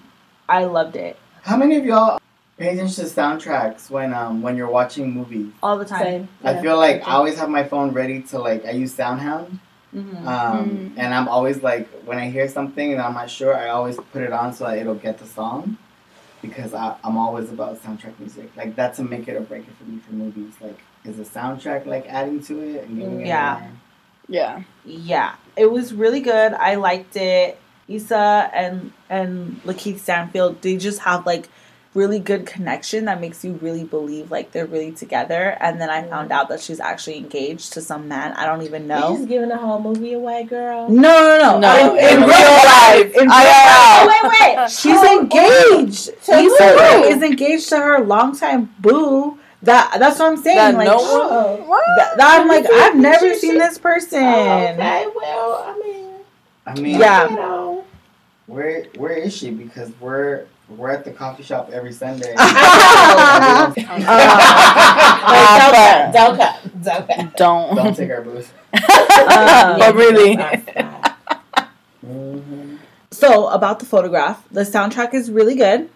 S1: I loved it
S3: How many of y'all pay attention to soundtracks when um when you're watching movies?
S1: all the time.
S2: Same.
S3: I
S2: Yeah.
S3: feel like I always have my phone ready to like I use SoundHound,
S1: Mhm.
S3: um,
S4: Mm.
S3: and I'm always like when I hear something and I'm not sure, I always put it on so that it'll get the song, because I, I'm always about soundtrack music. Like that's a make it or break it for me for movies. Like is the soundtrack like adding to it and giving it
S1: Yeah.
S3: more-
S4: Yeah.
S1: Yeah, it was really good. I liked it. Issa and and Lakeith Stanfield, they just have like really good connection that makes you really believe like they're really together. And then I found out that she's actually engaged to some man. I don't even know.
S2: She's giving the whole movie away, girl.
S1: No, no, no.
S4: No,
S1: in, in
S3: in
S1: real
S3: real
S1: life. In real
S4: IRL.
S1: life. Wait, wait. (laughs) She's
S2: Oh,
S1: engaged.
S2: To
S1: Issa
S2: who?
S1: Rae is engaged to her longtime boo. That that's what I'm saying.
S4: That
S1: like
S4: no
S1: sh-
S2: Oh.
S4: What?
S1: that, that I'm like
S2: you
S1: I've never
S2: pictures?
S1: seen this person.
S2: Oh, okay, well, I mean,
S3: I mean,
S1: Yeah.
S2: you know,
S3: Where where is she? Because we're we're at the coffee shop every Sunday. (laughs)
S2: Oh.
S4: Uh,
S2: Don't cut. Don't cut.
S4: Don't.
S3: Don't take our booth. (laughs)
S1: Um,
S4: but really.
S3: Mhm.
S1: So about the photograph, the soundtrack is really good.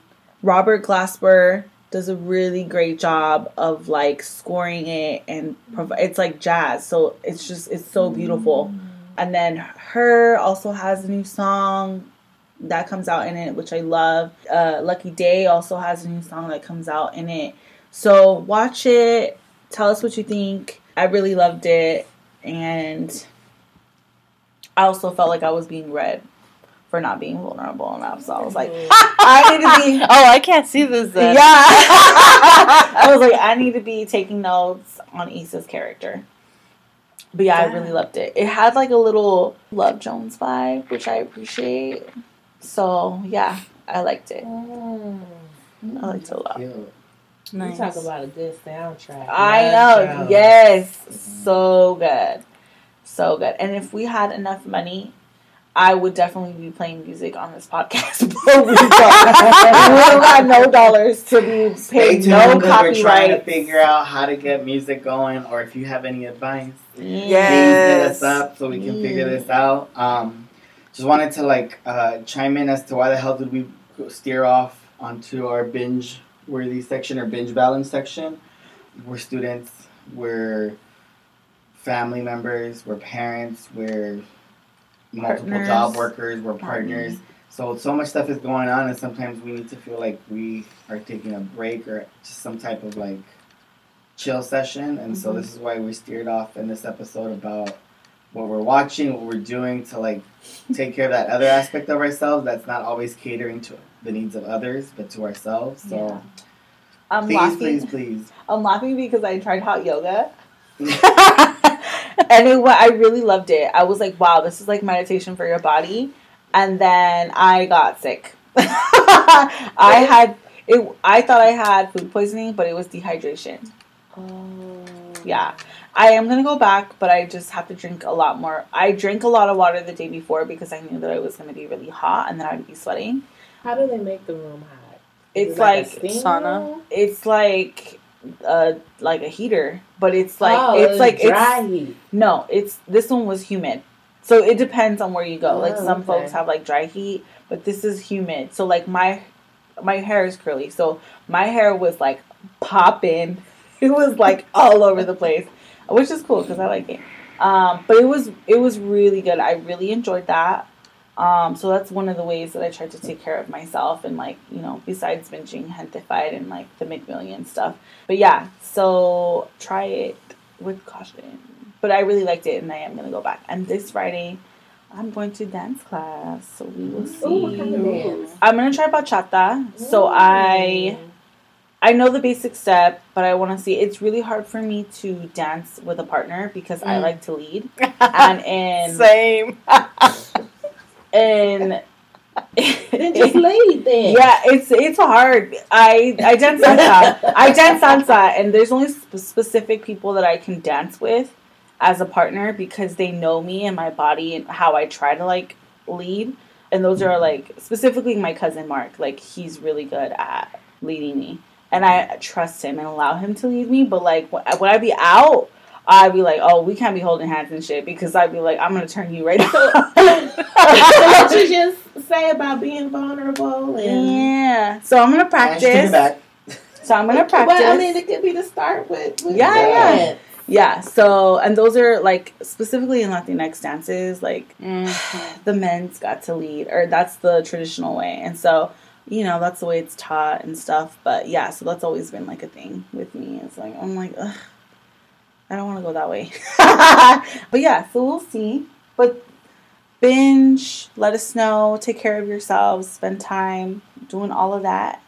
S1: Robert Glasper does a really great job of like scoring it and prov- it's like jazz, so it's just it's so beautiful. And then H.E.R. also has a new song that comes out in it, which I love. Uh, Lucky Daye also has a new song that comes out in it. So watch it. Tell us what you think. I really loved it, and I also felt like I was being read for not being vulnerable enough. So I was like, (laughs) I need to be. (laughs)
S4: Oh, I can't see this then.
S1: Yeah. (laughs) I was like, I need to be taking notes on Issa's character. But yeah, I really loved it. It had like a little Love Jones vibe, which I appreciate. So yeah, I liked it.
S2: Mm.
S1: I liked it a lot.
S3: Cute.
S2: You talk about a good soundtrack.
S1: I
S2: Love
S1: know.
S2: Jones.
S1: Yes. So good. So good. And if we had enough money, I would definitely be playing music on this podcast. (laughs) but we don't. we got no dollars to be paid
S3: tuned
S1: no
S3: because we're trying to figure out how to get music going, or if you have any advice,
S1: Yeah.
S3: please hit
S4: Yes.
S3: us up so we can figure this out. Um, just wanted to like uh, chime in as to why the hell did we steer off onto our binge worthy section or binge balance section. We're students, we're family members, we're parents, we're multiple
S1: Partners.
S3: job workers, we're partners. So so much stuff is going on, and sometimes we need to feel like we are taking a break or just some type of like chill session. And so this is why we steered off in this episode about what we're watching, what we're doing to like take care of that other aspect of ourselves that's not always catering to the needs of others, but to ourselves. So
S1: Yeah. I'm
S3: please,
S1: laughing.
S3: please, please.
S1: I'm laughing because I tried hot yoga. (laughs) and it, wa- I really loved it. I was like, wow, this is like meditation for your body. And then I got sick. (laughs) I had it. I thought I had food poisoning, but it was dehydration.
S2: Oh.
S1: Yeah, I am gonna go back, but I just have to drink a lot more. I drank a lot of water the day before because I knew that it was gonna be really hot and then I'd be sweating.
S2: How do they make the room hot? Is
S1: It's
S2: it
S1: like,
S2: a
S4: sauna.
S1: it's like uh like a heater, but it's like
S2: oh,
S1: it's like
S2: dry
S1: it's
S2: heat.
S1: No, it's this one was humid. So it depends on where you go. like
S2: Oh,
S1: some
S2: okay.
S1: folks have like dry heat, but this is humid. So like my my hair is curly. So my hair was like popping. (laughs) It was like all over the place, which is cool cuz I like it. Um, but it was it was really good. I really enjoyed that. Um, so that's one of the ways that I tried to take care of myself and like, you know, besides binging Gentefied and like the McMillion stuff. But yeah, so try it with caution. But I really liked it and I am gonna go back. And this Friday I'm going to dance class. So we will see.
S2: Ooh, what kind of dance?
S1: I'm gonna try bachata. So I I know the basic step, but I want to see. It's really hard for me to dance with a partner because I
S4: Mm.
S1: like to lead, (laughs) and in
S4: Same. (laughs)
S1: in
S2: Then just lead then.
S1: yeah, it's it's hard. I I dance salsa. I dance salsa, and there's only sp- specific people that I can dance with as a partner because they know me and my body and how I try to like lead. And those are like specifically my cousin Mark. Like he's really good at leading me, and I trust him and allow him to lead me. But like when when I be out. I'd be like, oh, we can't be holding hands and shit because I'd be like, I'm gonna turn you right (laughs)
S2: so what you just say about being vulnerable and
S1: yeah. So I'm gonna
S3: And she took
S1: practice. So I'm gonna practice.
S2: Well, I mean, it could be to start with. with
S1: Yeah,
S3: yeah.
S1: yeah. So and those are like specifically in Latinx dances, like
S4: Mhm. (sighs)
S1: the men's got to lead, or that's the traditional way, and so you know that's the way it's taught and stuff. But yeah, so that's always been like a thing with me. It's like I'm like, Ugh, I don't want to go that way. (laughs) but yeah, so we'll see. But binge, let us know, take care of yourselves, spend time doing all of that.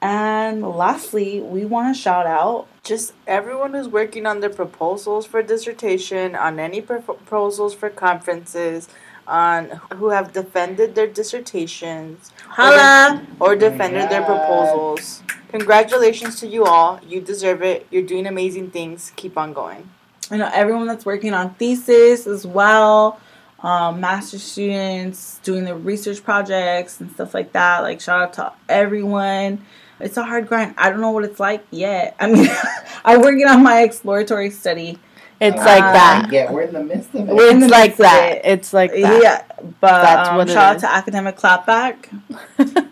S1: And lastly, we want to shout out
S4: Just everyone who's working on their proposals for dissertation, on any pro- proposals for conferences, on who have defended their dissertations
S1: Holla!
S4: or defended their proposals. Congratulations to you all. You deserve it. You're doing amazing things. Keep on going.
S1: I know everyone that's working on thesis as well. um, master students doing their research projects and stuff like that. Like shout out to everyone. It's a hard grind. I don't know what it's like yet. I mean, (laughs) I'm working on my exploratory study.
S4: It's
S3: Uh,
S4: like that.
S3: Yeah, we're in the midst of it.
S1: We're in
S4: It's like that.
S1: it.
S4: It's like that.
S1: Yeah, but
S4: That's
S1: um,
S4: what it
S1: shout out
S4: is.
S1: to Academic Clapback.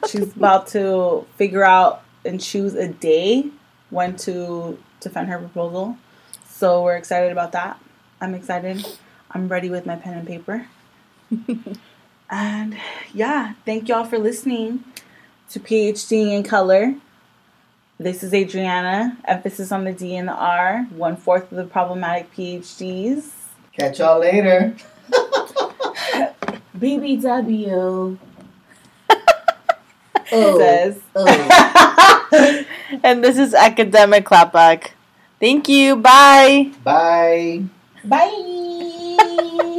S1: (laughs) She's about to figure out and choose a day when to defend her proposal. So we're excited about that. I'm excited. I'm ready with my pen and paper. (laughs) and yeah, thank y'all for listening to PhD in color. This is Adriana. Emphasis on the D and the R. One fourth of the problematic PhDs.
S3: Catch y'all later. (laughs)
S2: BBW. Oh, (laughs)
S1: Says. oh.
S2: oh. (laughs)
S4: and this is academic clapback. Thank you. Bye.
S3: Bye.
S2: Bye.